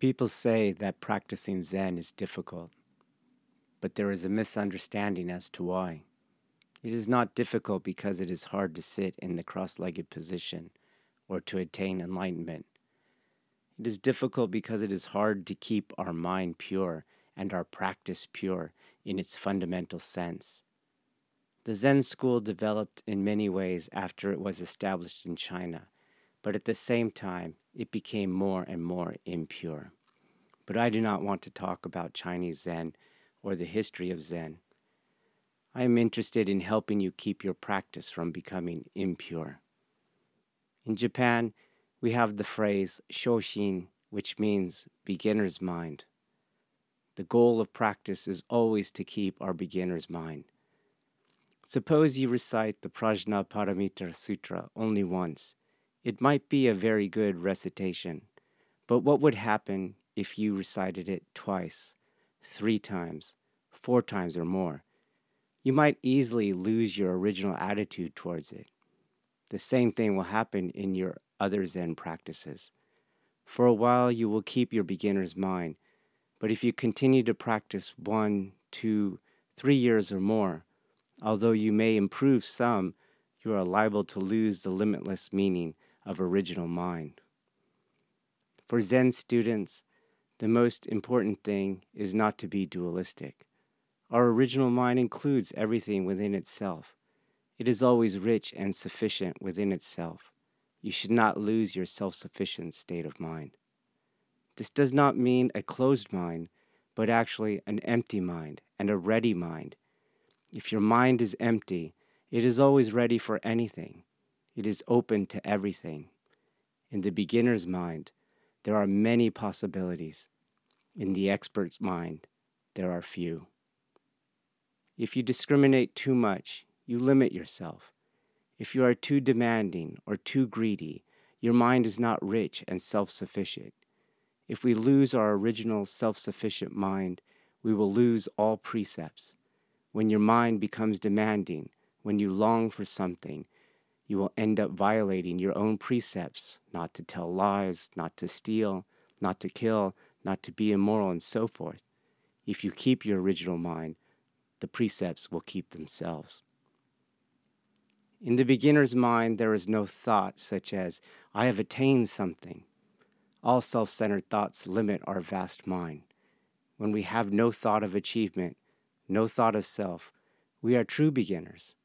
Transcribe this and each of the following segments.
People say that practicing Zen is difficult, but there is a misunderstanding as to why. It is not difficult because it is hard to sit in the cross legged position or to attain enlightenment. It is difficult because it is hard to keep our mind pure and our practice pure in its fundamental sense. The Zen school developed in many ways after it was established in China, but at the same time, it became more and more impure. But I do not want to talk about Chinese Zen or the history of Zen. I am interested in helping you keep your practice from becoming impure. In Japan, we have the phrase shoshin, which means beginner's mind. The goal of practice is always to keep our beginner's mind. Suppose you recite the Prajnaparamita Sutra only once. It might be a very good recitation, but what would happen if you recited it twice, three times, four times, or more? You might easily lose your original attitude towards it. The same thing will happen in your other Zen practices. For a while, you will keep your beginner's mind but if you continue to practice one, two, three years or more, although you may improve some, you are liable to lose the limitless meaning of original mind. For Zen students, the most important thing is not to be dualistic. Our original mind includes everything within itself. It is always rich and sufficient within itself. You should not lose your self sufficient state of mind. This does not mean a closed mind, but actually an empty mind and a ready mind. If your mind is empty, it is always ready for anything. It is open to everything. In the beginner's mind, there are many possibilities. In the expert's mind, there are few. If you discriminate too much, you limit yourself. If you are too demanding or too greedy, your mind is not rich and self sufficient. If we lose our original self sufficient mind, we will lose all precepts. When your mind becomes demanding, when you long for something, you will end up violating your own precepts not to tell lies, not to steal, not to kill, not to be immoral, and so forth. If you keep your original mind, the precepts will keep themselves. In the beginner's mind, there is no thought such as, I have attained something. All self centered thoughts limit our vast mind. When we have no thought of achievement, no thought of self, we are true beginners.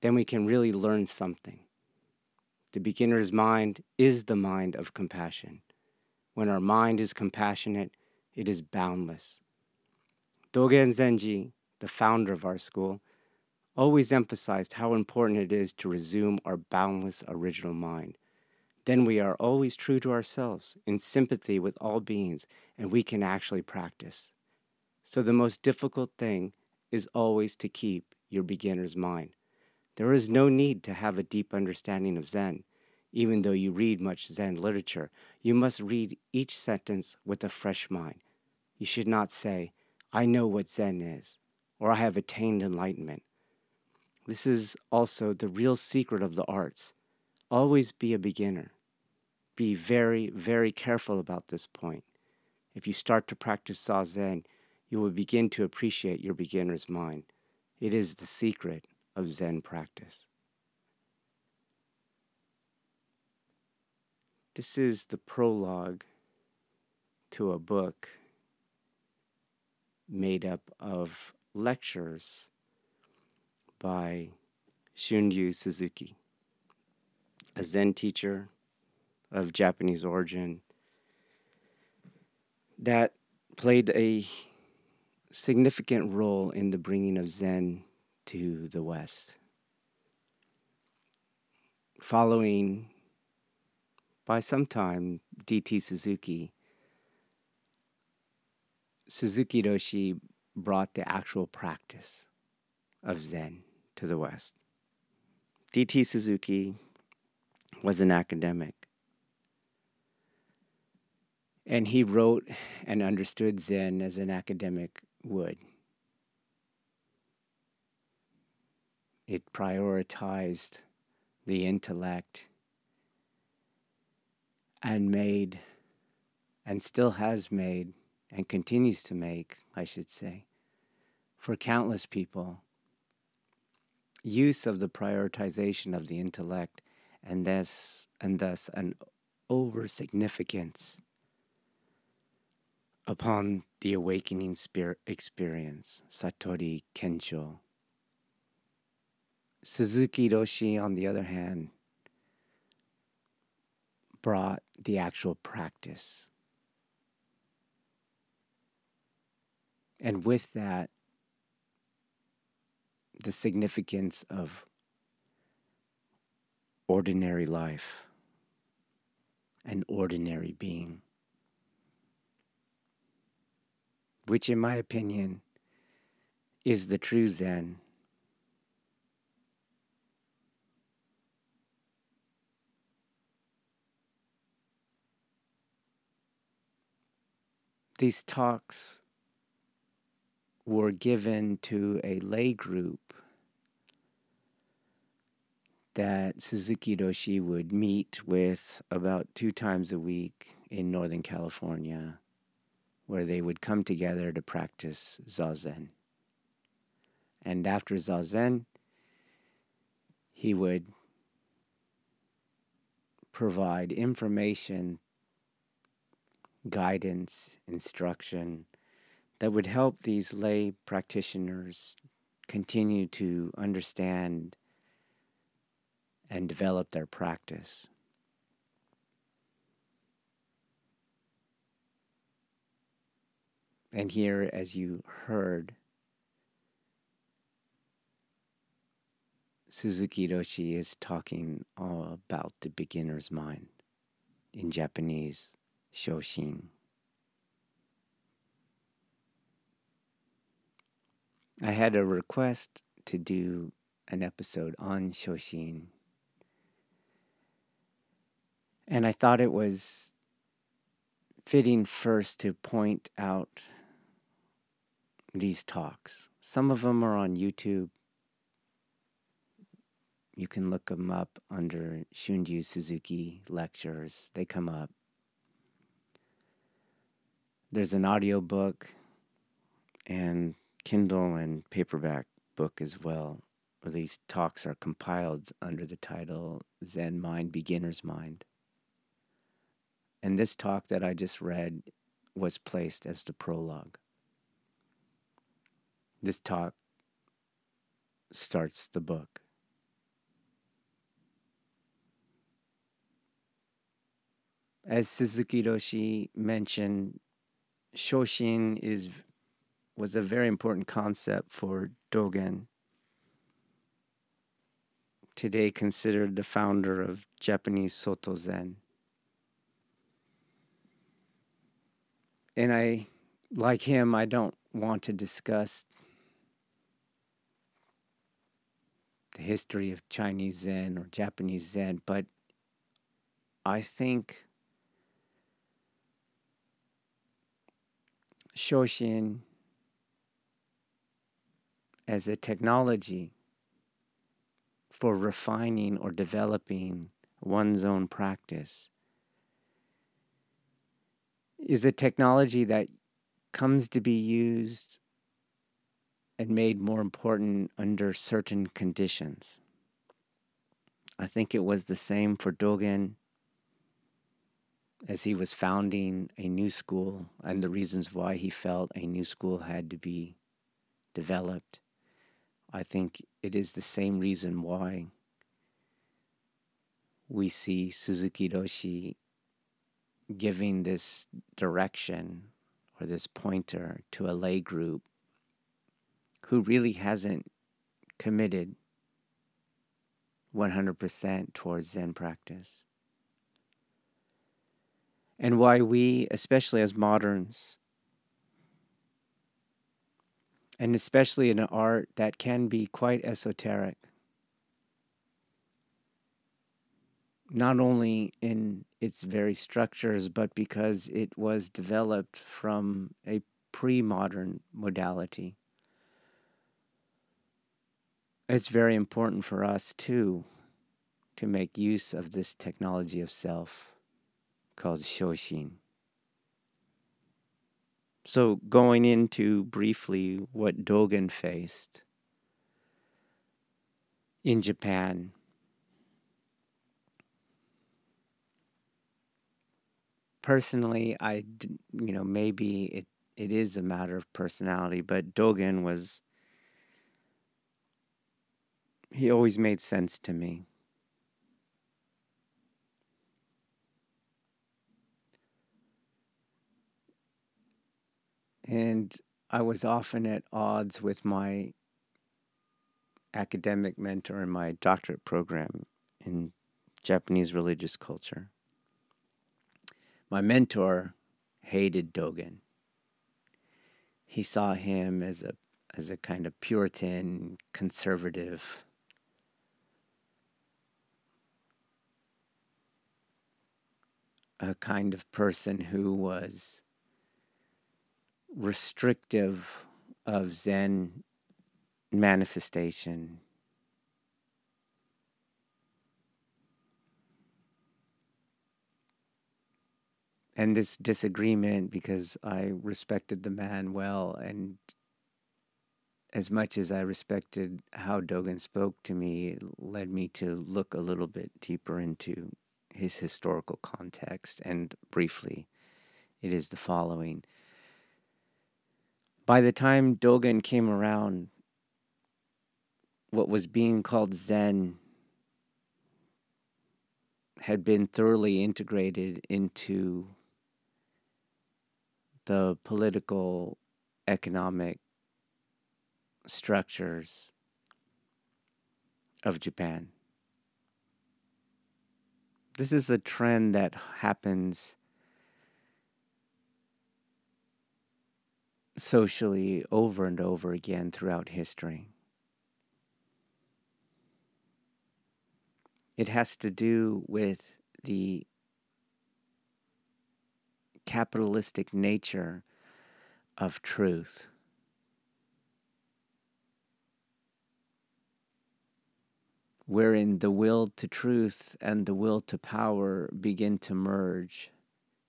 Then we can really learn something. The beginner's mind is the mind of compassion. When our mind is compassionate, it is boundless. Dogen Zenji, the founder of our school, always emphasized how important it is to resume our boundless original mind then we are always true to ourselves, in sympathy with all beings, and we can actually practice. So, the most difficult thing is always to keep your beginner's mind. There is no need to have a deep understanding of Zen. Even though you read much Zen literature, you must read each sentence with a fresh mind. You should not say, I know what Zen is, or I have attained enlightenment. This is also the real secret of the arts Always be a beginner. Be very, very careful about this point. If you start to practice Zazen, you will begin to appreciate your beginner's mind. It is the secret of Zen practice. This is the prologue to a book made up of lectures by Shunryu Suzuki a Zen teacher of Japanese origin that played a significant role in the bringing of Zen to the West. Following by some time, D.T. Suzuki, Suzuki Roshi brought the actual practice of Zen to the West. D.T. Suzuki was an academic. And he wrote and understood Zen as an academic would. It prioritized the intellect and made, and still has made, and continues to make, I should say, for countless people, use of the prioritization of the intellect and thus and thus an over significance upon the awakening spirit experience, Satori Kensho. Suzuki Roshi, on the other hand, brought the actual practice. And with that, the significance of ordinary life, an ordinary being, which, in my opinion, is the true Zen. These talks were given to a lay group that Suzuki Roshi would meet with about two times a week in Northern California, where they would come together to practice Zazen. And after Zazen, he would provide information, guidance, instruction that would help these lay practitioners continue to understand and develop their practice. And here, as you heard, Suzuki Roshi is talking about the beginner's mind in Japanese, Shoshin. I had a request to do an episode on Shoshin and I thought it was fitting first to point out these talks. Some of them are on YouTube. You can look them up under Shunryu Suzuki lectures. They come up. There's an audio book and Kindle and paperback book as well. These talks are compiled under the title Zen Mind, Beginner's Mind. And this talk that I just read was placed as the prologue. This talk starts the book. As Suzuki Roshi mentioned, Shoshin is was a very important concept for Dogen, today considered the founder of Japanese Soto Zen. and I, like him, I don't want to discuss the history of Chinese Zen or Japanese Zen, but I think Shoshin as a technology for refining or developing one's own practice is a technology that comes to be used and made more important under certain conditions. I think it was the same for Dogen as he was founding a new school and the reasons why he felt a new school had to be developed. I think it is the same reason why we see Suzuki Roshi giving this direction or this pointer to a lay group who really hasn't committed 100% towards Zen practice. And why we, especially as moderns, and especially in an art that can be quite esoteric, not only in its very structures, but because it was developed from a pre modern modality. It's very important for us too to make use of this technology of self called Shoshin. So, going into briefly what Dogen faced in Japan personally, I, you know, maybe it, it is a matter of personality, but Dogen was, he always made sense to me. And I was often at odds with my academic mentor in my doctorate program in Japanese religious culture. My mentor hated Dogen. He saw him as a as a kind of Puritan, conservative, a kind of person who was restrictive of Zen manifestation and this disagreement because I respected the man well and as much as I respected how Dogen spoke to me, led me to look a little bit deeper into his historical context. And briefly, it is the following. By the time Dogen came around, what was being called Zen had been thoroughly integrated into the political, economic structures of Japan. This is a trend that happens socially over and over again throughout history. It has to do with the capitalistic nature of truth. Wherein the will to truth and the will to power begin to merge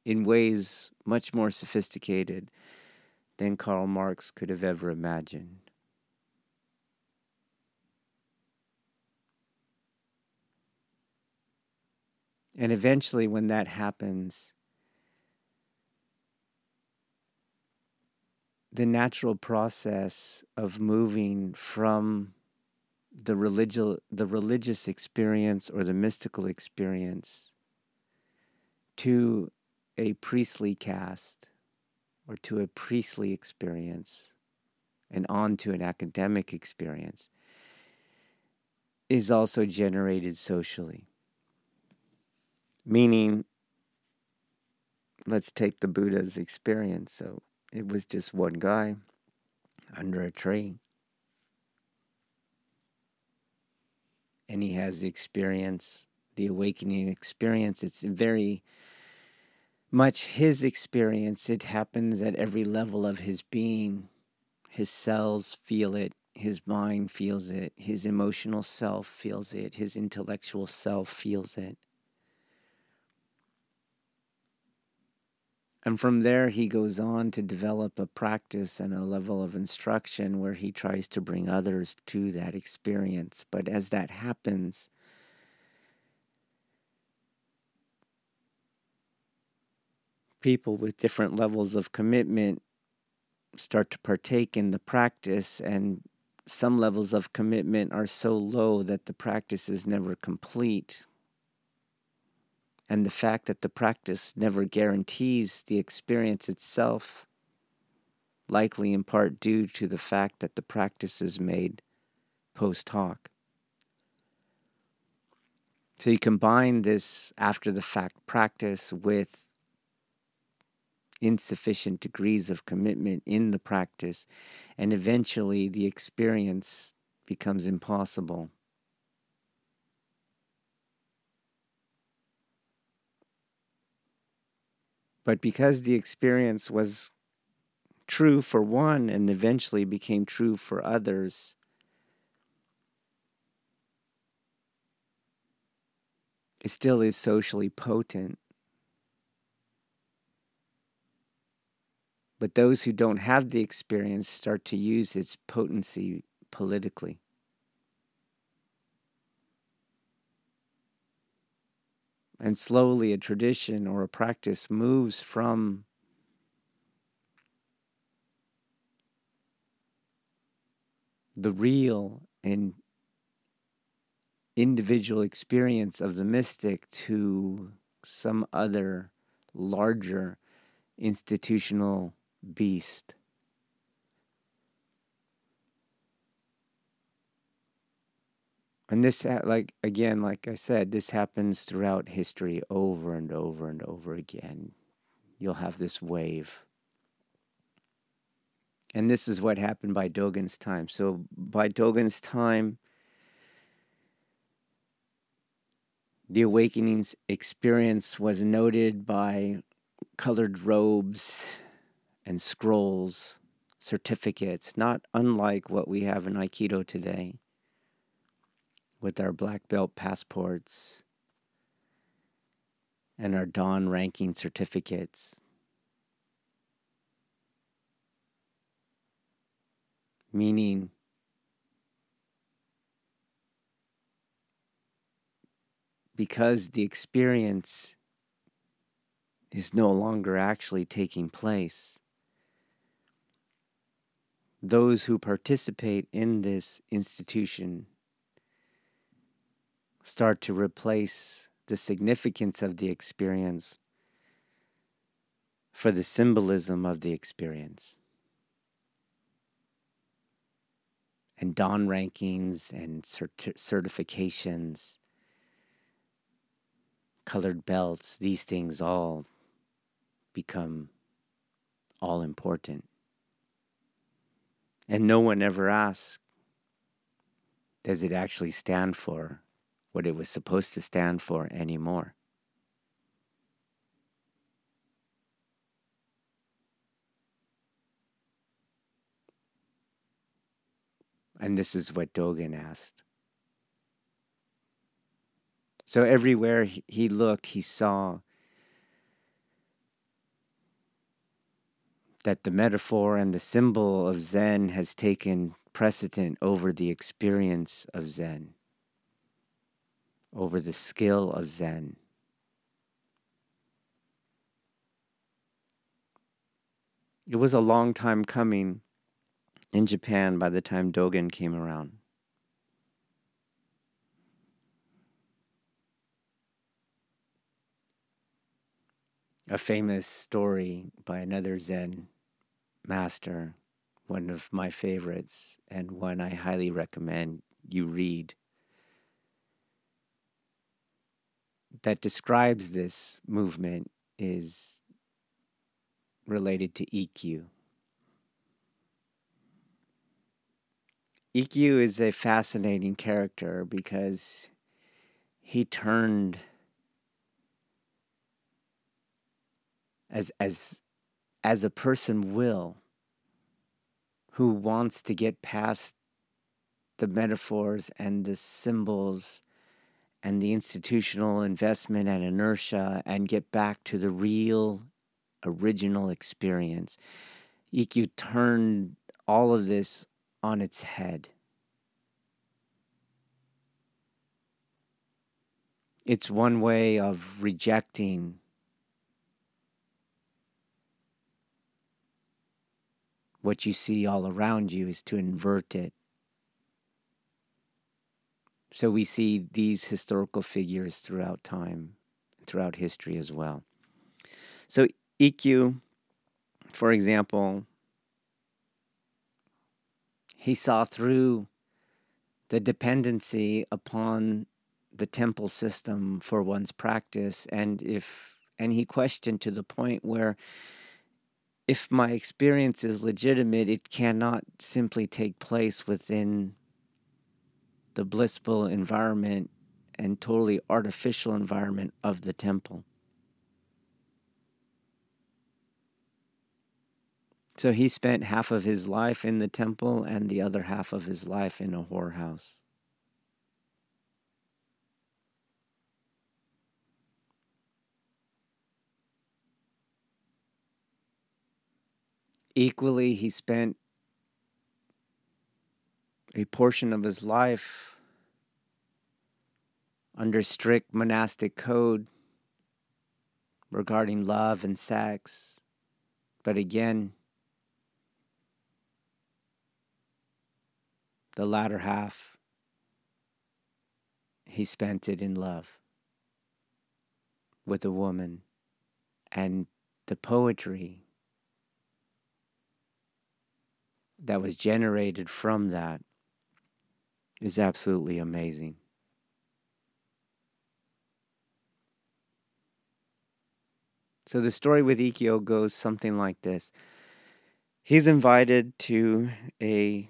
in ways much more sophisticated than Karl Marx could have ever imagined. And eventually, when that happens, the natural process of moving from the religious the religious experience or the mystical experience to a priestly caste or to a priestly experience and on to an academic experience is also generated socially meaning let's take the buddha's experience so it was just one guy under a tree. And he has the experience, the awakening experience. It's very much his experience. It happens at every level of his being. His cells feel it, his mind feels it, his emotional self feels it, his intellectual self feels it. And from there, he goes on to develop a practice and a level of instruction where he tries to bring others to that experience. But as that happens, people with different levels of commitment start to partake in the practice, and some levels of commitment are so low that the practice is never complete and the fact that the practice never guarantees the experience itself, likely in part due to the fact that the practice is made post hoc. So you combine this after the fact practice with insufficient degrees of commitment in the practice, and eventually the experience becomes impossible. But because the experience was true for one and eventually became true for others, it still is socially potent. But those who don't have the experience start to use its potency politically. And slowly, a tradition or a practice moves from the real and individual experience of the mystic to some other larger institutional beast. And this, like, again, like I said, this happens throughout history over and over and over again. You'll have this wave. And this is what happened by Dogen's time. So, by Dogen's time, the awakening's experience was noted by colored robes and scrolls, certificates, not unlike what we have in Aikido today with our black belt passports and our Dan ranking certificates. Meaning, because the experience is no longer actually taking place. Those who participate in this institution start to replace the significance of the experience for the symbolism of the experience. And Dan rankings and cert- certifications, colored belts, these things all become all important. And no one ever asks, does it actually stand for what it was supposed to stand for anymore. And this is what Dogen asked. So everywhere he looked, he saw that the metaphor and the symbol of Zen has taken precedent over the experience of Zen over the skill of Zen. It was a long time coming in Japan by the time Dogen came around. A famous story by another Zen master, one of my favorites, and one I highly recommend you read that describes this movement is related to Ikkyu. Ikkyu is a fascinating character because he turned as as as a person will who wants to get past the metaphors and the symbols and the institutional investment and inertia and get back to the real original experience. Ikkyu turned all of this on its head. It's one way of rejecting what you see all around you is to invert it so we see these historical figures throughout time, throughout history as well. So Ikkyu, for example, he saw through the dependency upon the temple system for one's practice and if and he questioned to the point where if my experience is legitimate, it cannot simply take place within the blissful environment and totally artificial environment of the temple. So he spent half of his life in the temple and the other half of his life in a whorehouse. Equally, he spent a portion of his life under strict monastic code regarding love and sex. But again, the latter half, he spent it in love with a woman and the poetry that was generated from that is absolutely amazing. So the story with Ikkyu goes something like this. He's invited to a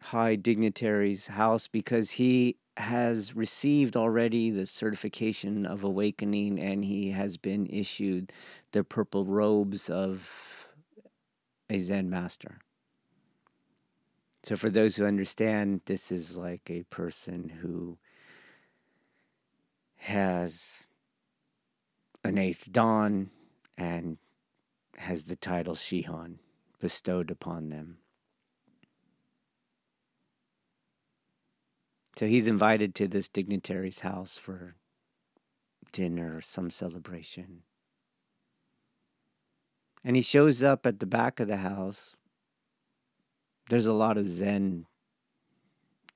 high dignitary's house because he has received already the certification of awakening and he has been issued the purple robes of a Zen master. So, for those who understand, this is like a person who has an eighth dan and has the title Shihan bestowed upon them. So he's invited to this dignitary's house for dinner or some celebration. And he shows up at the back of the house there's a lot of Zen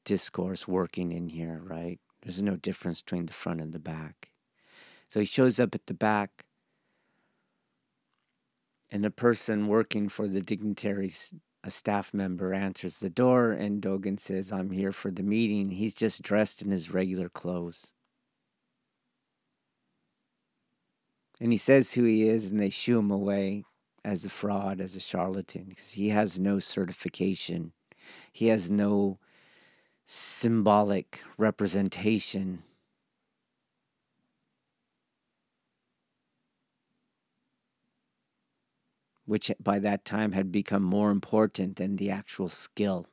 discourse working in here, right? There's no difference between the front and the back. So he shows up at the back, and the person working for the dignitaries, a staff member, answers the door, and Dogen says, I'm here for the meeting. He's just dressed in his regular clothes. And he says who he is, and they shoo him away as a fraud, as a charlatan, because he has no certification. He has no symbolic representation. Which by that time had become more important than the actual skill.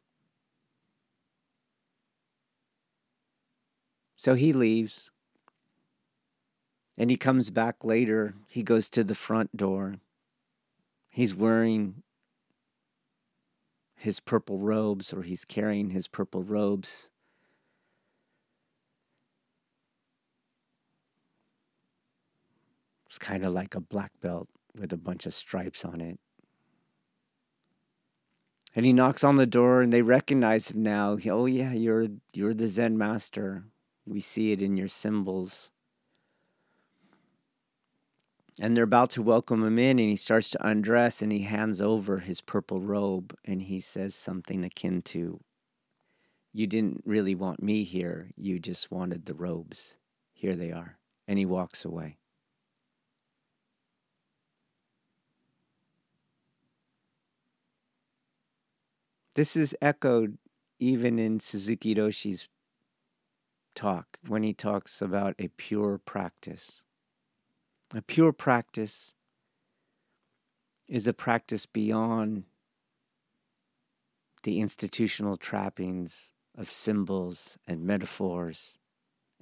So he leaves. And he comes back later. He goes to the front door. He's wearing his purple robes or he's carrying his purple robes. It's kind of like a black belt with a bunch of stripes on it. And he knocks on the door and they recognize him now. Oh yeah, you're you're the Zen master. We see it in your symbols and they're about to welcome him in and he starts to undress and he hands over his purple robe and he says something akin to you didn't really want me here you just wanted the robes. Here they are. And he walks away. This is echoed even in suzuki roshi's talk when he talks about a pure practice a pure practice is a practice beyond the institutional trappings of symbols and metaphors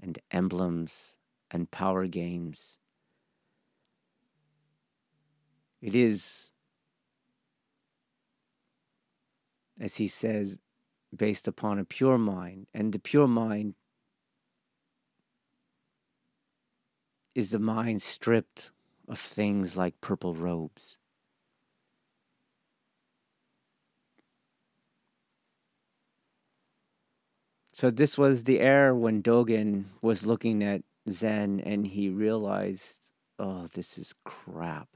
and emblems and power games. It is, as he says, based upon a pure mind, and the pure mind is the mind stripped of things like purple robes. So, this was the air when Dogen was looking at Zen and he realized, oh, this is crap.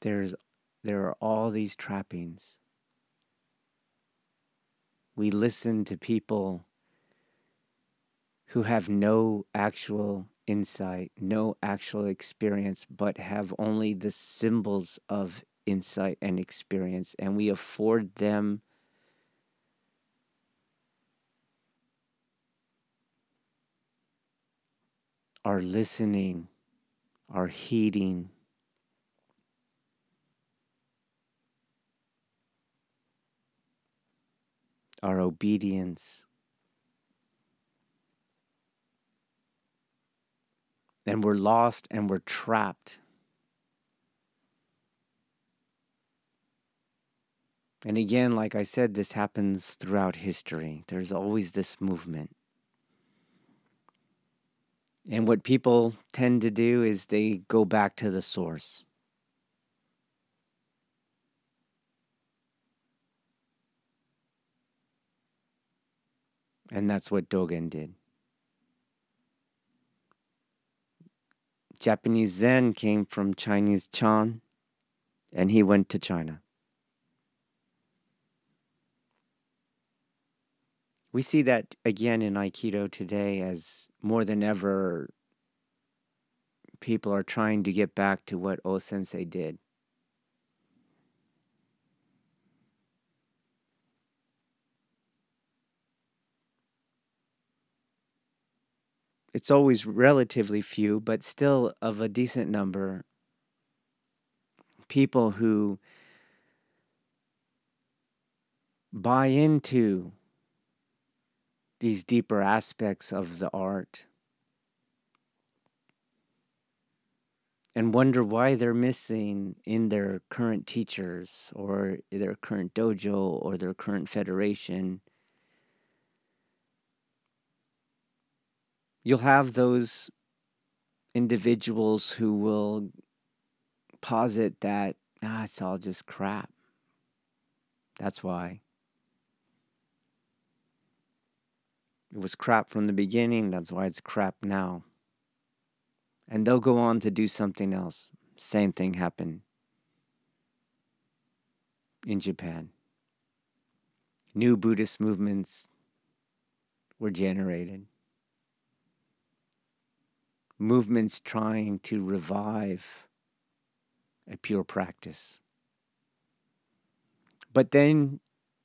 There's, there are all these trappings. We listen to people who have no actual insight, no actual experience, but have only the symbols of insight and experience, and we afford them our listening, our heeding. Our obedience. And we're lost and we're trapped. And again, like I said, this happens throughout history. There's always this movement. And what people tend to do is they go back to the source. And that's what Dogen did. Japanese Zen came from Chinese Chan, and he went to China. We see that again in Aikido today as more than ever, people are trying to get back to what O Sensei did. It's always relatively few, but still of a decent number, people who buy into these deeper aspects of the art and wonder why they're missing in their current teachers or their current dojo or their current federation you'll have those individuals who will posit that ah, it's all just crap. That's why. It was crap from the beginning, that's why it's crap now. And they'll go on to do something else. Same thing happened in Japan. New Buddhist movements were generated movements trying to revive a pure practice. But then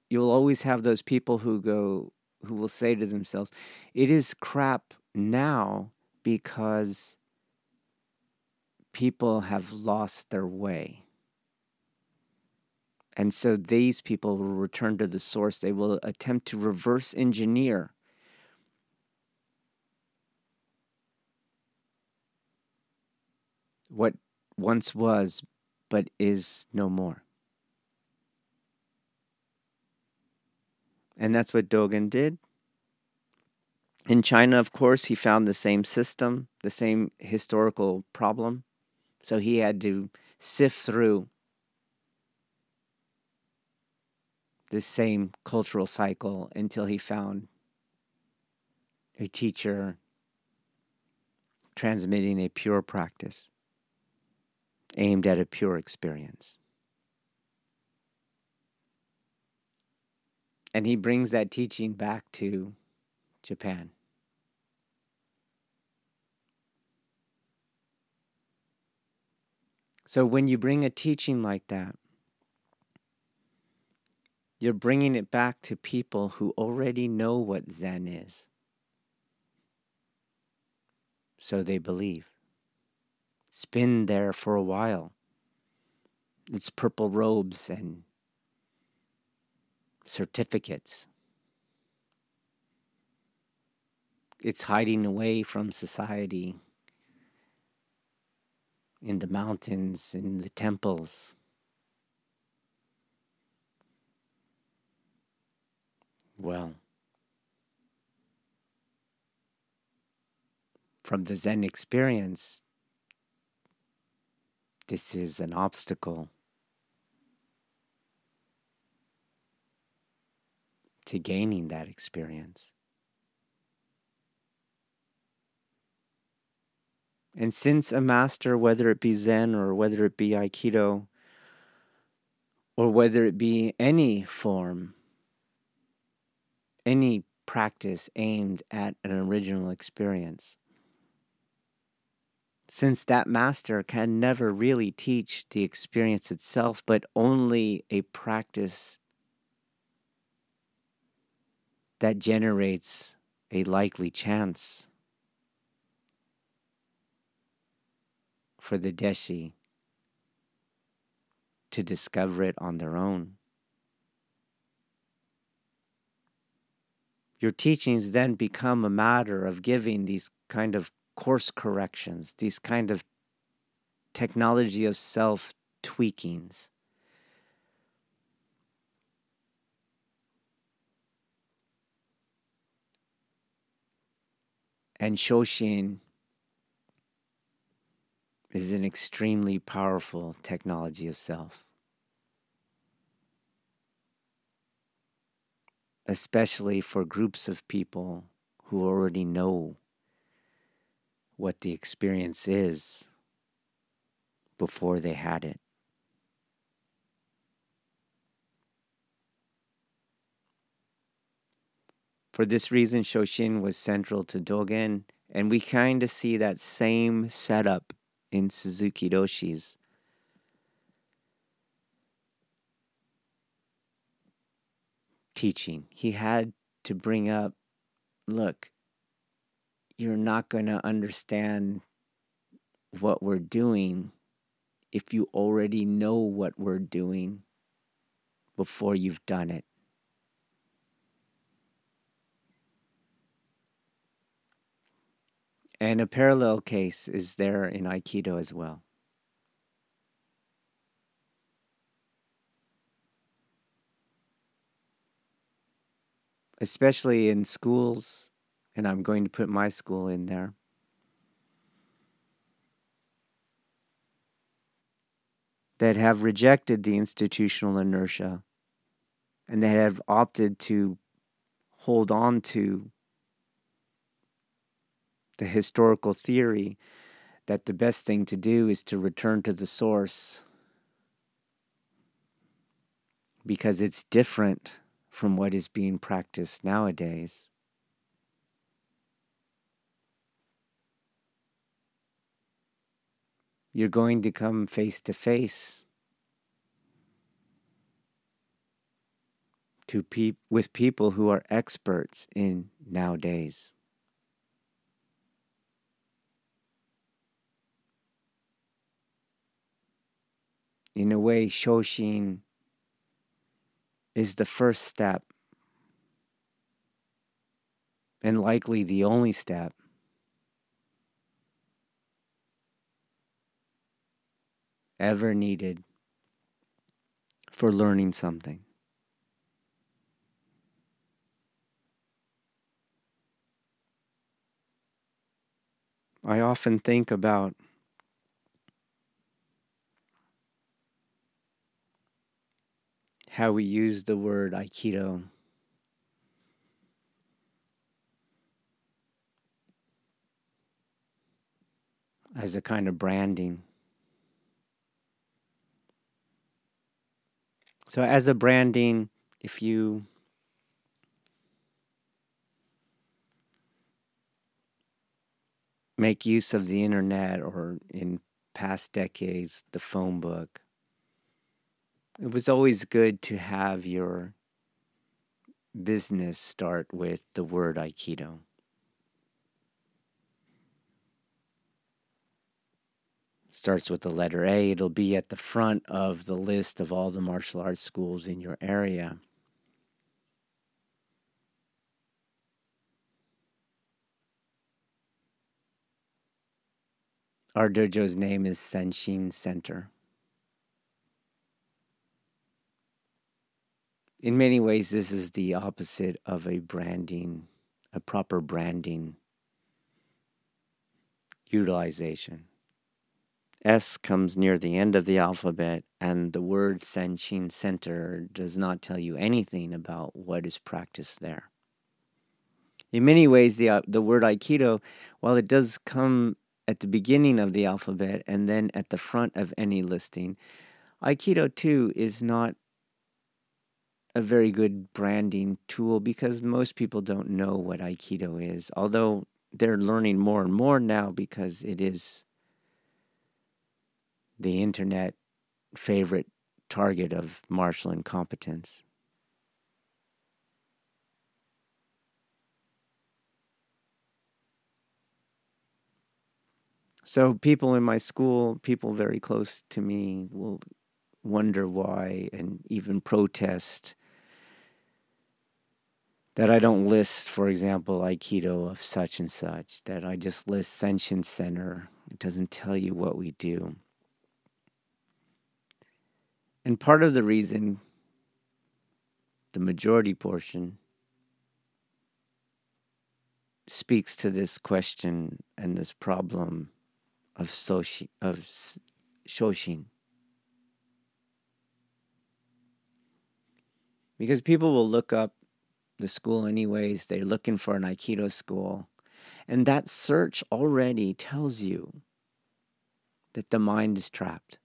you'll always have those people who go, who will say to themselves, it is crap now because people have lost their way. And so these people will return to the source. They will attempt to reverse engineer what once was but is no more. And that's what Dogen did. In China, of course, he found the same system, the same historical problem. So he had to sift through this same cultural cycle until he found a teacher transmitting a pure practice aimed at a pure experience. And he brings that teaching back to Japan. So when you bring a teaching like that, you're bringing it back to people who already know what Zen is. So they believe. It's been there for a while. It's purple robes and certificates. It's hiding away from society in the mountains, in the temples. Well, from the Zen experience, this is an obstacle to gaining that experience. And since a master, whether it be Zen or whether it be Aikido, or whether it be any form, any practice aimed at an original experience, since that master can never really teach the experience itself, but only a practice that generates a likely chance for the Deshi to discover it on their own. Your teachings then become a matter of giving these kind of course corrections, these kind of technology of self tweakings. And Shoshin is an extremely powerful technology of self. Especially for groups of people who already know what the experience is before they had it. For this reason, Shoshin was central to Dogen, and we kind of see that same setup in Suzuki Roshi's. Teaching. He had to bring up look, you're not going to understand what we're doing if you already know what we're doing before you've done it. And a parallel case is there in Aikido as well. Especially in schools, and I'm going to put my school in there. That have rejected the institutional inertia and that have opted to hold on to the historical theory that the best thing to do is to return to the source because it's different from what is being practiced nowadays. You're going to come face to face to pe- with people who are experts in nowadays. in a way, Shoshin is the first step and likely the only step ever needed for learning something. I often think about how we use the word Aikido. As a kind of branding. So, as a branding, if you make use of the internet or in past decades, the phone book, it was always good to have your business start with the word Aikido. Starts with the letter A. It'll be at the front of the list of all the martial arts schools in your area. Our dojo's name is Senshin Center. in many ways, this is the opposite of a branding, a proper branding utilization. S comes near the end of the alphabet, and the word Senshin Center does not tell you anything about what is practiced there. In many ways, the, uh, the word Aikido, while it does come at the beginning of the alphabet and then at the front of any listing, Aikido too is not a very good branding tool because most people don't know what Aikido is, although they're learning more and more now because it is the internet favorite target of martial incompetence. So, people in my school, people very close to me, will wonder why and even protest that I don't list, for example, Aikido of such and such, that I just list Senshin Center. It doesn't tell you what we do. And part of the reason, the majority portion, speaks to this question and this problem of, soshi, of shoshin. Because people will look up the school anyways, they're looking for an Aikido school. And that search already tells you that the mind is trapped.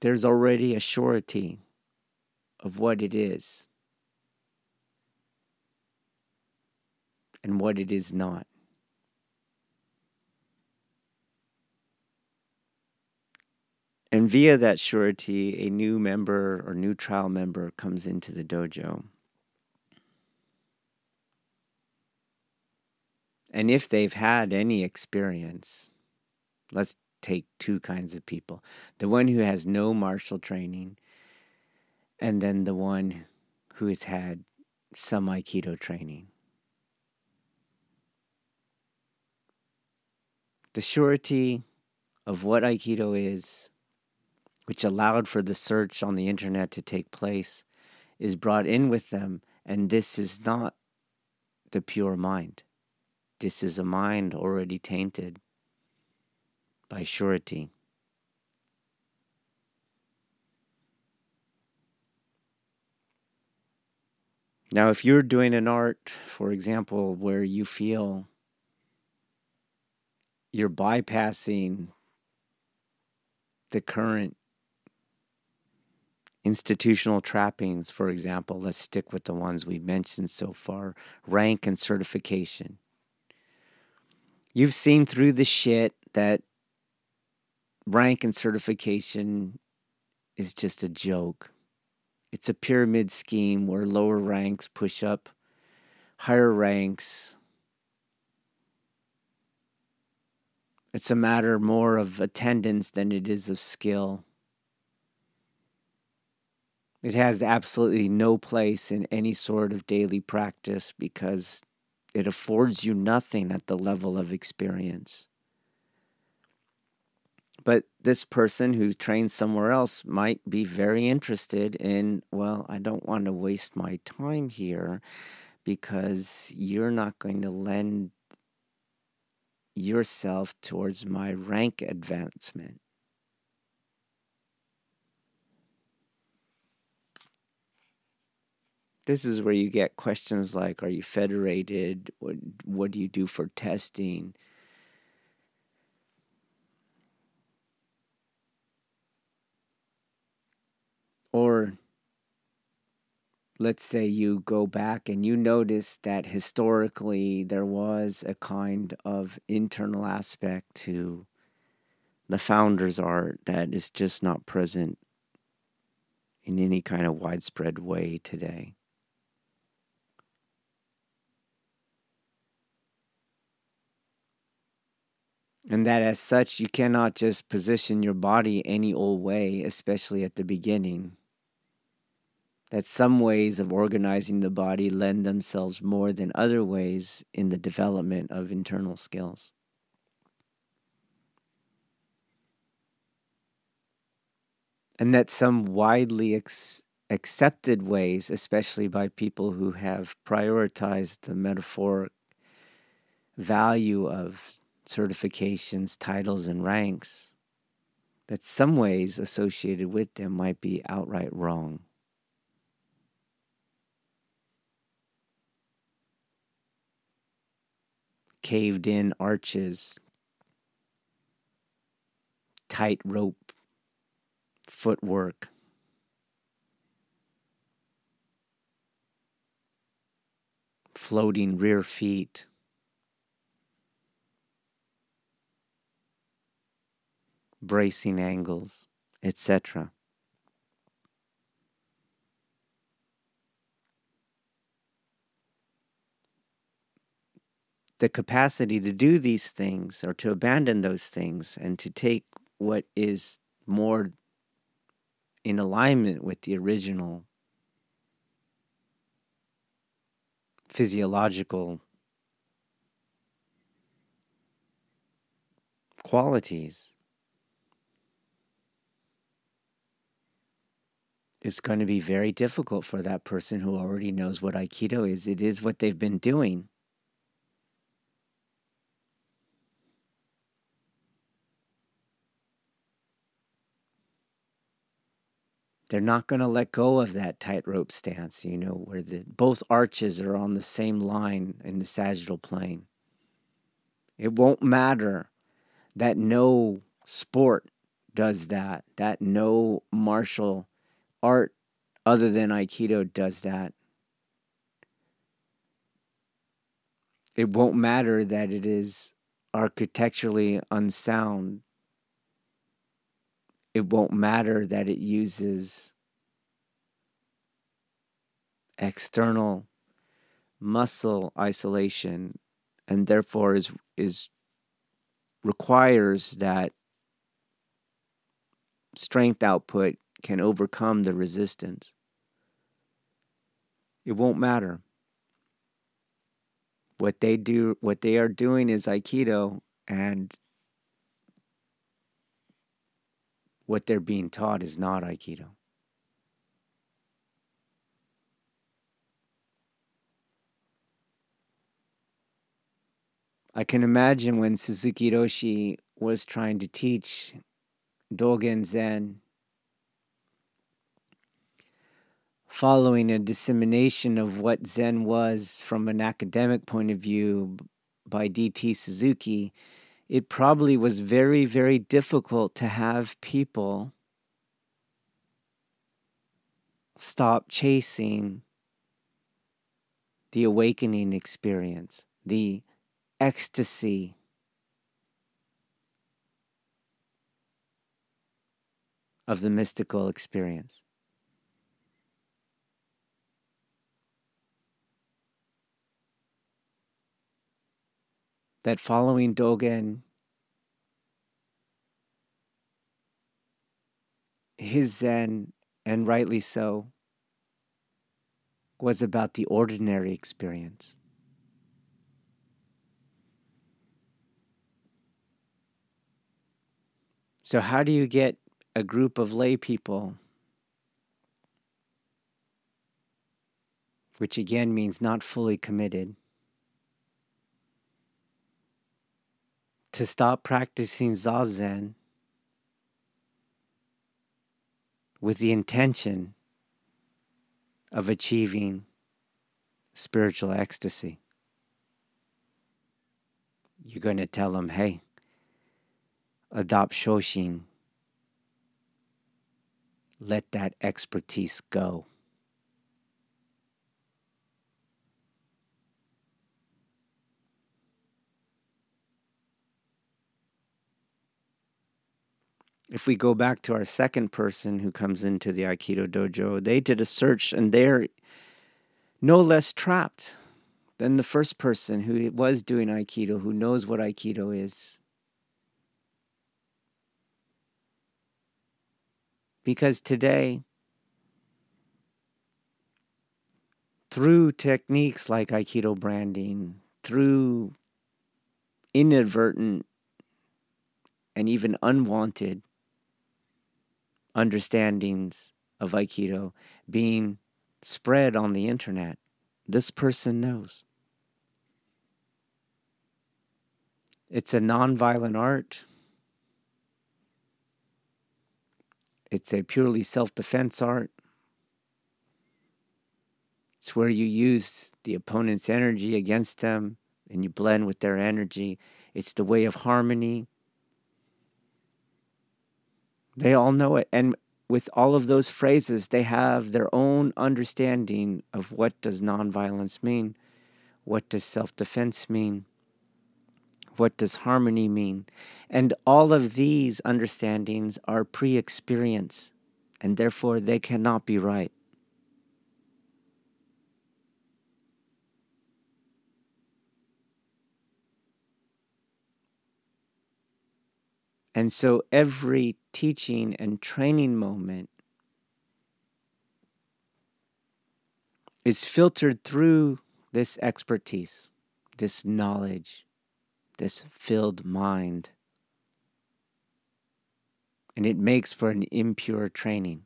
There's already a surety of what it is and what it is not. And via that surety, a new member or new trial member comes into the dojo. And if they've had any experience, let's take two kinds of people the one who has no martial training, and then the one who has had some Aikido training. The surety of what Aikido is which allowed for the search on the internet to take place, is brought in with them, and this is not the pure mind. This is a mind already tainted by surety. Now, if you're doing an art, for example, where you feel you're bypassing the current Institutional trappings, for example, let's stick with the ones we've mentioned so far rank and certification. You've seen through the shit that rank and certification is just a joke. It's a pyramid scheme where lower ranks push up higher ranks. It's a matter more of attendance than it is of skill. It has absolutely no place in any sort of daily practice because it affords you nothing at the level of experience. But this person who trains somewhere else might be very interested in, well, I don't want to waste my time here because you're not going to lend yourself towards my rank advancement. This is where you get questions like Are you federated? What, what do you do for testing? Or let's say you go back and you notice that historically there was a kind of internal aspect to the founder's art that is just not present in any kind of widespread way today. And that as such, you cannot just position your body any old way, especially at the beginning. That some ways of organizing the body lend themselves more than other ways in the development of internal skills. And that some widely ex- accepted ways, especially by people who have prioritized the metaphoric value of certifications, titles, and ranks that some ways associated with them might be outright wrong. caved in arches, tight rope, footwork. Floating rear feet, bracing angles, etc. The capacity to do these things or to abandon those things and to take what is more in alignment with the original physiological qualities it's going to be very difficult for that person who already knows what Aikido is. It is what they've been doing. They're not going to let go of that tightrope stance, you know, where the both arches are on the same line in the sagittal plane. It won't matter that no sport does that, that no martial art other than Aikido does that. It won't matter that it is architecturally unsound it won't matter that it uses external muscle isolation and therefore is is requires that strength output can overcome the resistance. It won't matter. What they do what they are doing is aikido and what they're being taught is not Aikido. I can imagine when Suzuki Roshi was trying to teach Dogen Zen, following a dissemination of what Zen was from an academic point of view by D.T. Suzuki, it probably was very, very difficult to have people stop chasing the awakening experience, the ecstasy. Of the mystical experience. That following Dogen, his Zen, and rightly so, was about the ordinary experience. So, how do you get a group of lay people, which again means not fully committed, to stop practicing zazen with the intention of achieving spiritual ecstasy. You're going to tell them, hey, adopt Shoshin. Let that expertise go. If we go back to our second person who comes into the Aikido dojo, they did a search and they're no less trapped than the first person who was doing Aikido, who knows what Aikido is. Because today, through techniques like Aikido branding, through inadvertent and even unwanted understandings of Aikido being spread on the internet. This person knows. It's a nonviolent art. It's a purely self defense art. It's where you use the opponent's energy against them and you blend with their energy. It's the way of harmony. They all know it. And with all of those phrases, they have their own understanding of what does nonviolence mean, what does self-defense mean, What does harmony mean? And all of these understandings are pre experience, and therefore they cannot be right. And so every teaching and training moment is filtered through this expertise, this knowledge, this filled mind. And it makes for an impure training.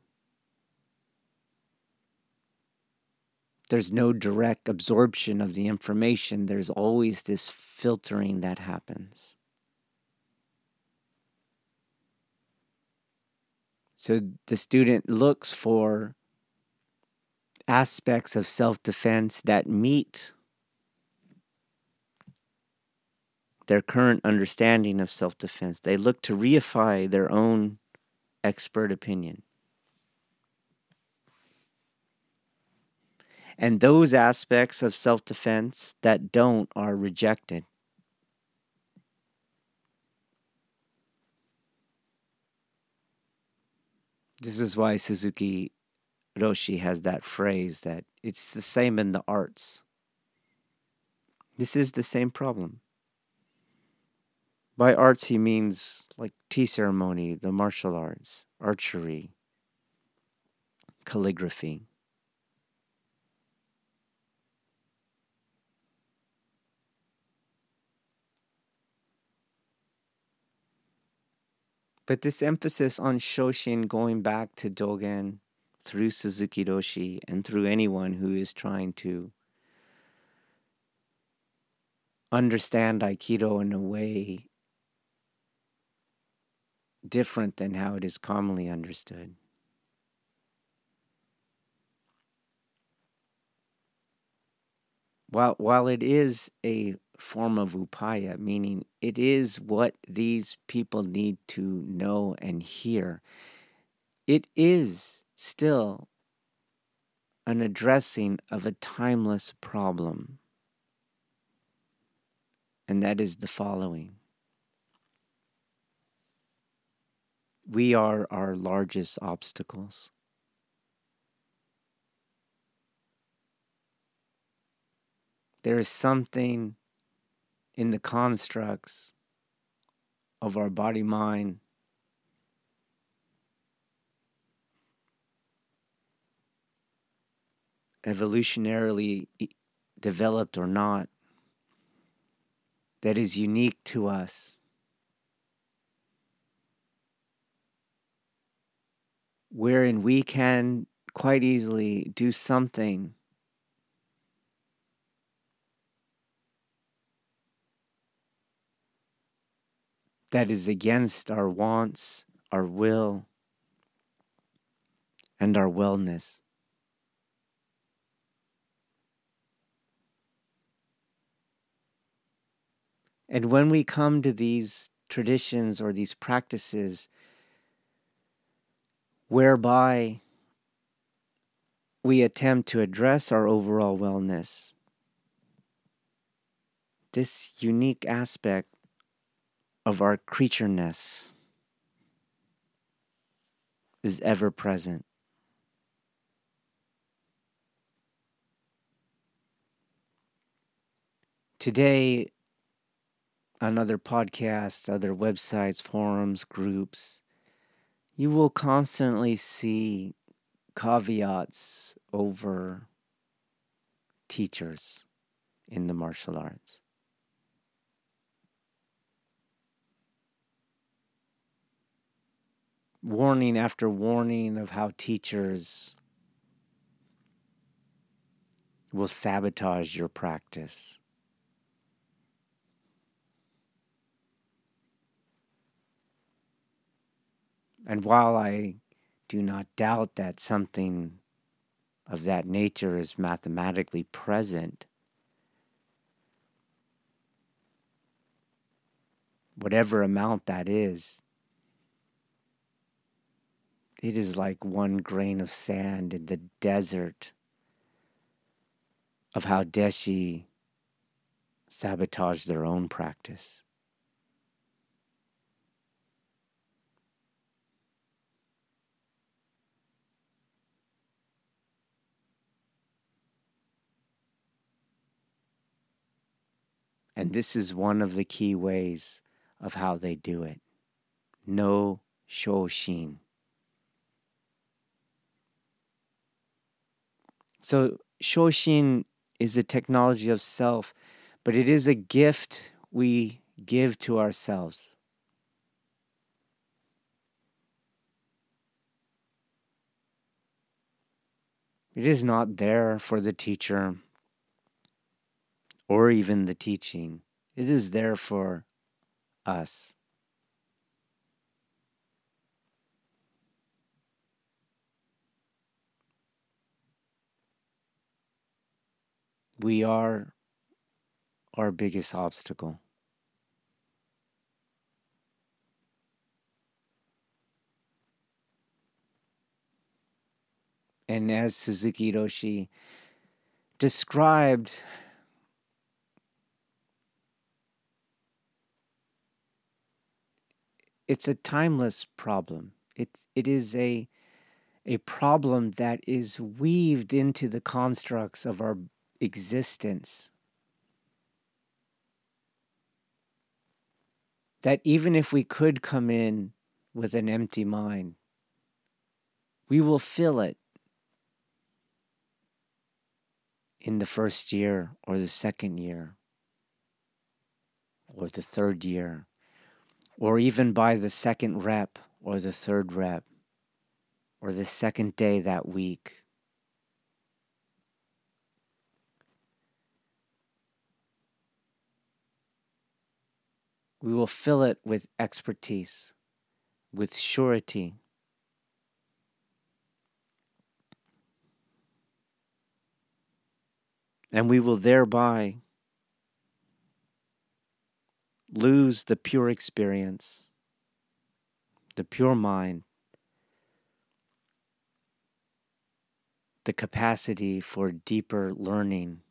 There's no direct absorption of the information, there's always this filtering that happens. So the student looks for aspects of self defense that meet their current understanding of self defense. They look to reify their own expert opinion. And those aspects of self defense that don't are rejected. This is why Suzuki Roshi has that phrase that it's the same in the arts. This is the same problem. By arts, he means like tea ceremony, the martial arts, archery, calligraphy. But this emphasis on Shoshin going back to Dogen through Suzuki Roshi and through anyone who is trying to understand Aikido in a way different than how it is commonly understood. While, while it is a form of upaya, meaning it is what these people need to know and hear. It is still an addressing of a timeless problem, and that is the following. We are our largest obstacles. There is something in the constructs of our body mind. Evolutionarily developed or not, that is unique to us. Wherein we can quite easily do something that is against our wants, our will, and our wellness. And when we come to these traditions or these practices whereby we attempt to address our overall wellness, this unique aspect of our creatureness is ever present. Today, on other podcasts, other websites, forums, groups, you will constantly see caveats over teachers in the martial arts. Warning after warning of how teachers will sabotage your practice. And while I do not doubt that something of that nature is mathematically present, whatever amount that is, it is like one grain of sand in the desert of how Deshi sabotage their own practice. And this is one of the key ways of how they do it. No Shoshin. So, Shoshin is a technology of self, but it is a gift we give to ourselves. It is not there for the teacher or even the teaching. It is there for us. We are our biggest obstacle. And as Suzuki Roshi described, it's a timeless problem. It, it is a, a problem that is weaved into the constructs of our existence. That even if we could come in with an empty mind, we will fill it in the first year or the second year or the third year or even by the second rep or the third rep or the second day that week. We will fill it with expertise, with surety. And we will thereby lose the pure experience, the pure mind, the capacity for deeper learning.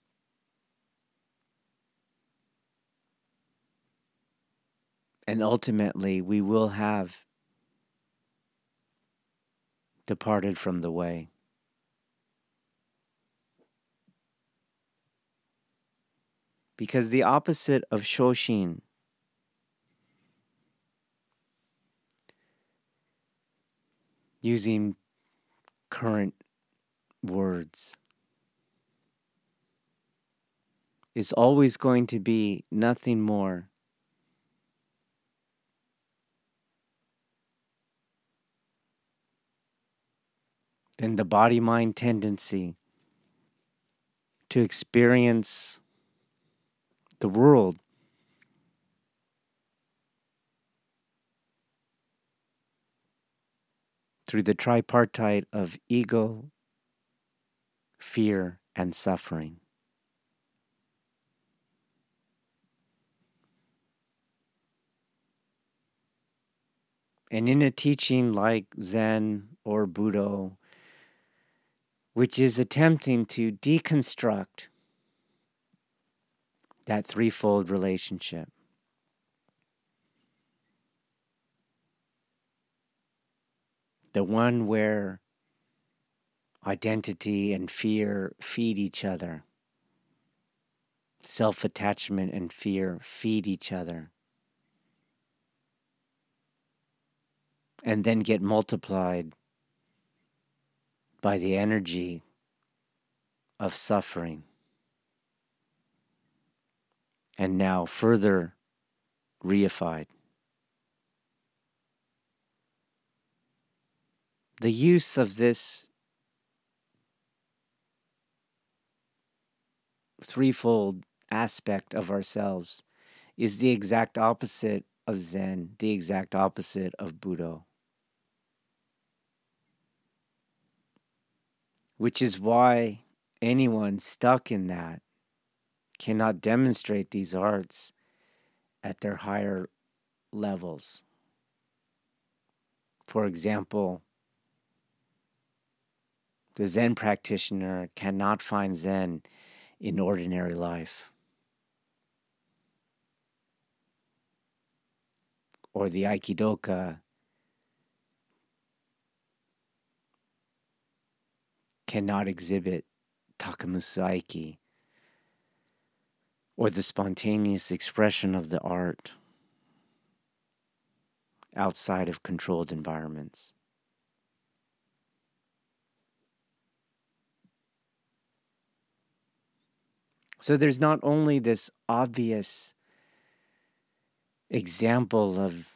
And ultimately, we will have departed from the way. Because the opposite of Shoshin using current words is always going to be nothing more than the body mind tendency to experience the world through the tripartite of ego, fear, and suffering. And in a teaching like Zen or Buddha, which is attempting to deconstruct that threefold relationship, the one where identity and fear feed each other, self attachment and fear feed each other, and then get multiplied by the energy of suffering. And now further reified. the use of this threefold aspect of ourselves is the exact opposite of Zen, the exact opposite of Buddha. Which is why anyone stuck in that cannot demonstrate these arts at their higher levels. For example, the Zen practitioner cannot find Zen in ordinary life. Or the Aikidoka cannot exhibit Takemusu Aiki or the spontaneous expression of the art outside of controlled environments. So there's not only this obvious example of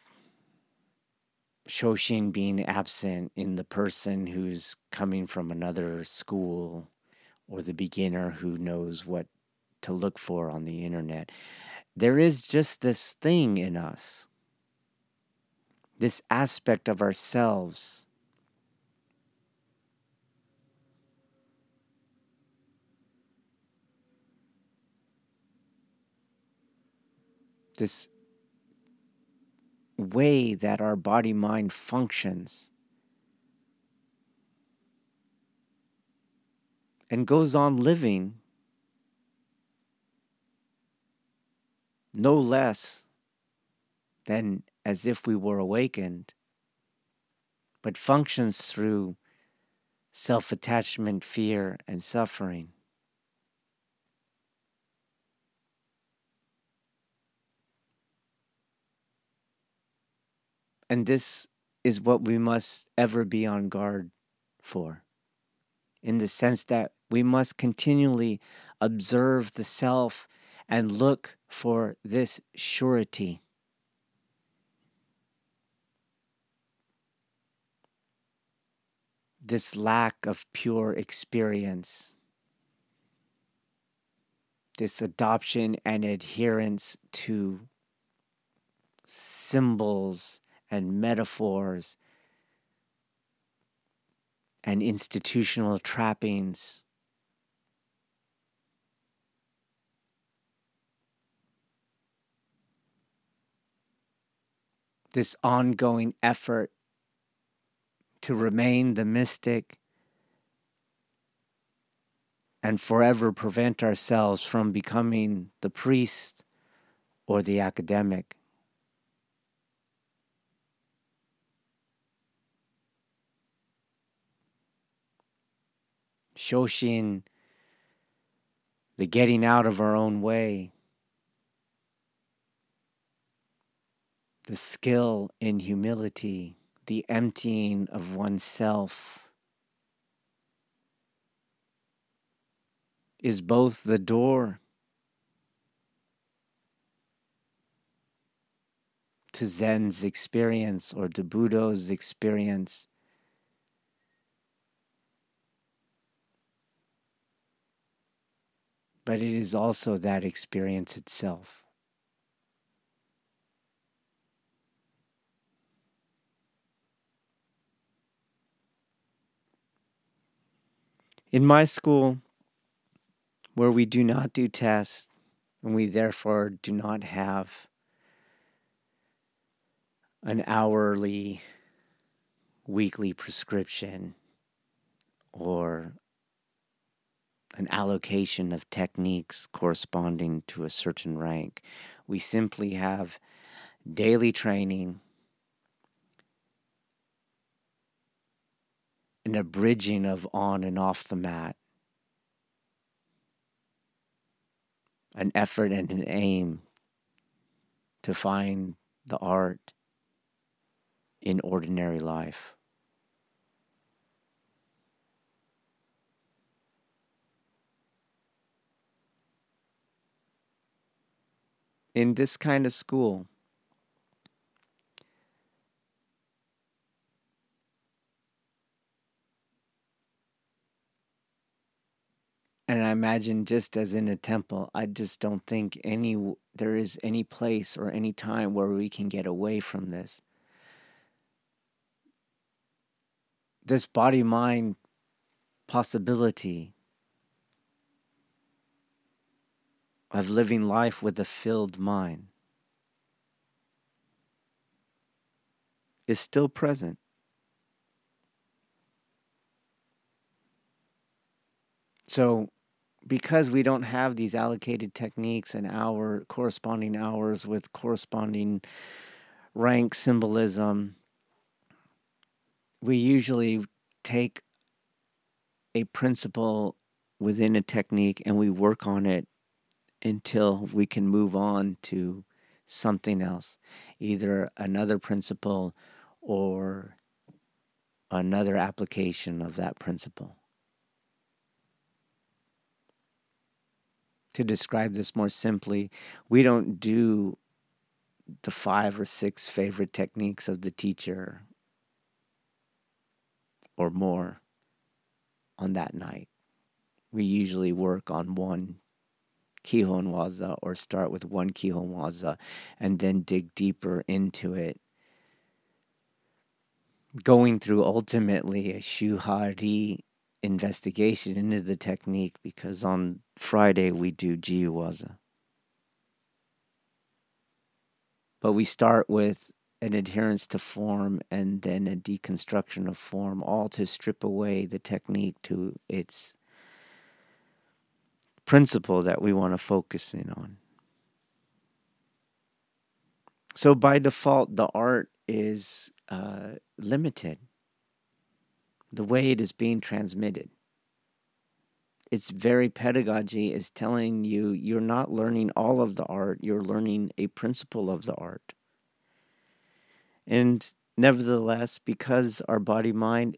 Shoshin being absent in the person who's coming from another school or the beginner who knows what to look for on the internet. There is just this thing in us, this aspect of ourselves. This way that our body mind functions and goes on living no less than as if we were awakened, but functions through self attachment, fear, and suffering. And this is what we must ever be on guard for, in the sense that we must continually observe the self and look for this surety. This lack of pure experience, this adoption and adherence to symbols and metaphors and institutional trappings. This ongoing effort to remain the mystic and forever prevent ourselves from becoming the priest or the academic. Shoshin, the getting out of our own way, the skill in humility, the emptying of oneself is both the door to Zen's experience or to Buddha's experience but it is also that experience itself. In my school, where we do not do tests, and we therefore do not have an hourly, weekly prescription or an allocation of techniques corresponding to a certain rank. We simply have daily training and a bridging of on and off the mat, an effort and an aim to find the art in ordinary life. In this kind of school. And I imagine just as in a temple, I just don't think any there is any place or any time where we can get away from this. This body mind possibility of living life with a filled mind is still present. So, because we don't have these allocated techniques and hour corresponding hours with corresponding rank symbolism, we usually take a principle within a technique and we work on it until we can move on to something else, either another principle or another application of that principle. To describe this more simply, we don't do the five or six favorite techniques of the teacher or more on that night. We usually work on one Kihon Waza or start with one Kihon Waza and then dig deeper into it. Going through ultimately a Shuhari investigation into the technique because on Friday we do Jiyuwaza. But we start with an adherence to form and then a deconstruction of form, all to strip away the technique to its principle that we want to focus in on. So, by default, the art is uh, limited, the way it is being transmitted. Its very pedagogy is telling you you're not learning all of the art, you're learning a principle of the art. And nevertheless, because our body mind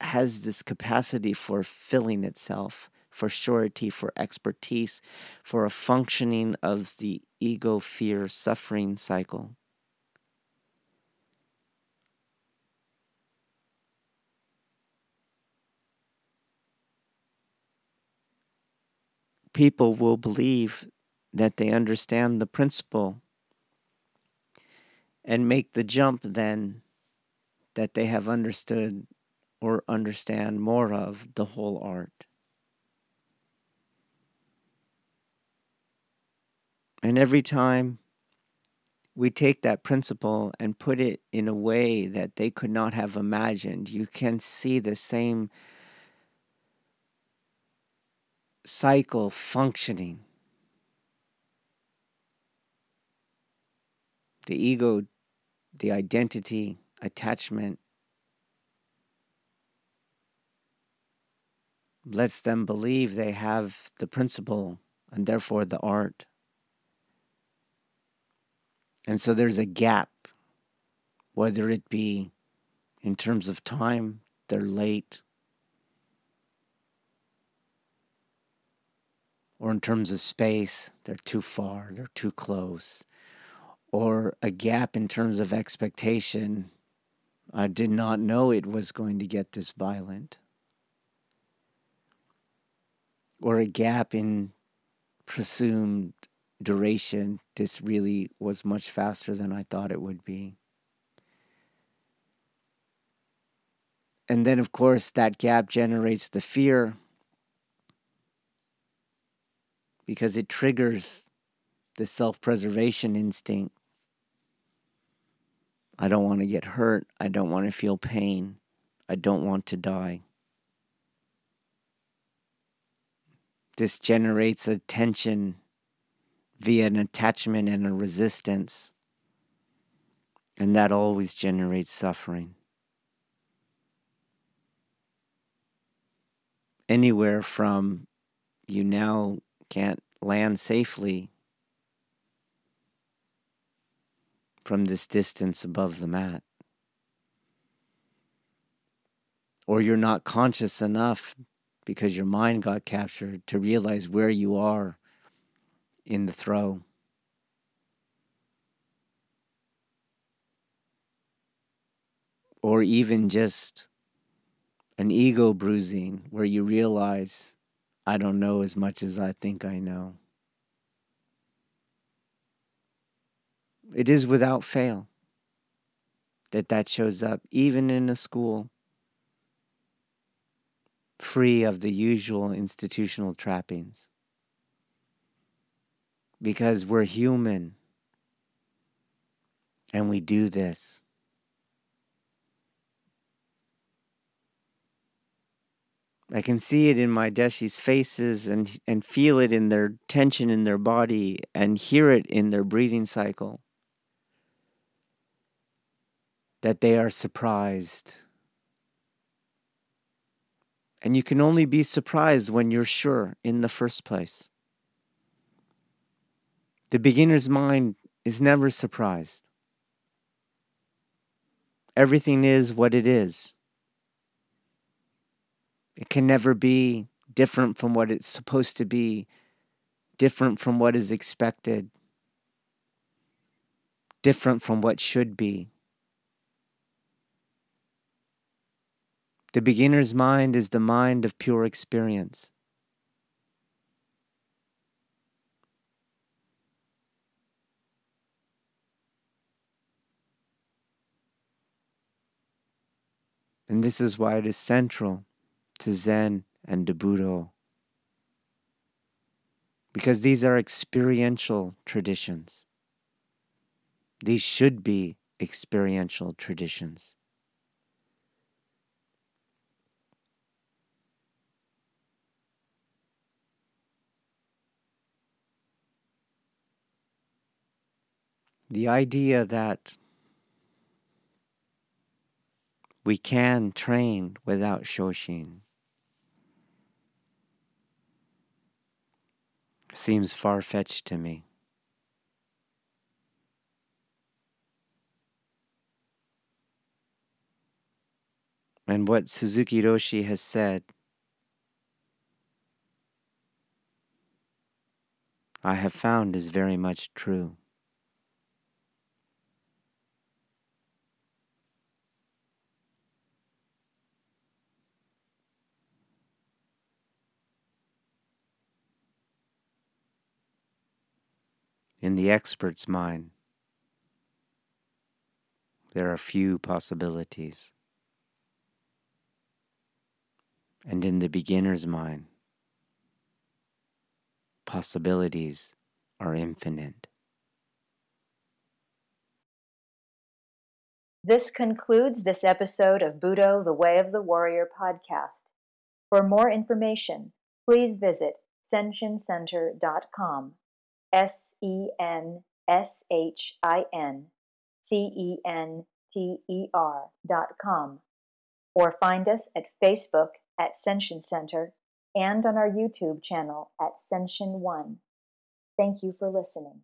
has this capacity for filling itself, for surety, for expertise, for a functioning of the ego fear suffering cycle. People will believe that they understand the principle and make the jump then that they have understood or understand more of the whole art. And every time we take that principle and put it in a way that they could not have imagined, you can see the same cycle functioning. The ego the identity, attachment, lets them believe they have the principle and therefore the art. And so there's a gap, whether it be in terms of time, they're late, or in terms of space, they're too far, they're too close or a gap in terms of expectation. I did not know it was going to get this violent. Or a gap in presumed duration. This really was much faster than I thought it would be. And then, of course, that gap generates the fear because it triggers the self preservation instinct I don't want to get hurt. I don't want to feel pain. I don't want to die. This generates a tension via an attachment and a resistance. And that always generates suffering. Anywhere from you now can't land safely from this distance above the mat. Or you're not conscious enough because your mind got captured to realize where you are in the throw. Or even just an ego bruising where you realize, I don't know as much as I think I know. It is without fail that that shows up, even in a school free of the usual institutional trappings. Because we're human and we do this. I can see it in my Deshi's faces and, and feel it in their tension in their body and hear it in their breathing cycle that they are surprised. And you can only be surprised when you're sure in the first place. The beginner's mind is never surprised. Everything is what it is. It can never be different from what it's supposed to be, different from what is expected, different from what should be. The beginner's mind is the mind of pure experience. And this is why it is central to Zen and to Budo. Because these are experiential traditions. These should be experiential traditions. The idea that we can train without Shoshin seems far fetched to me. And what Suzuki Roshi has said, I have found is very much true. In the expert's mind, there are few possibilities. And in the beginner's mind, possibilities are infinite. This concludes this episode of Budo, the Way of the Warrior podcast. For more information, please visit senshincenter.com S E N S H I N C E N T E R dot com, or find us at Facebook at Senshin Center and on our YouTube channel at Senshin One. Thank you for listening.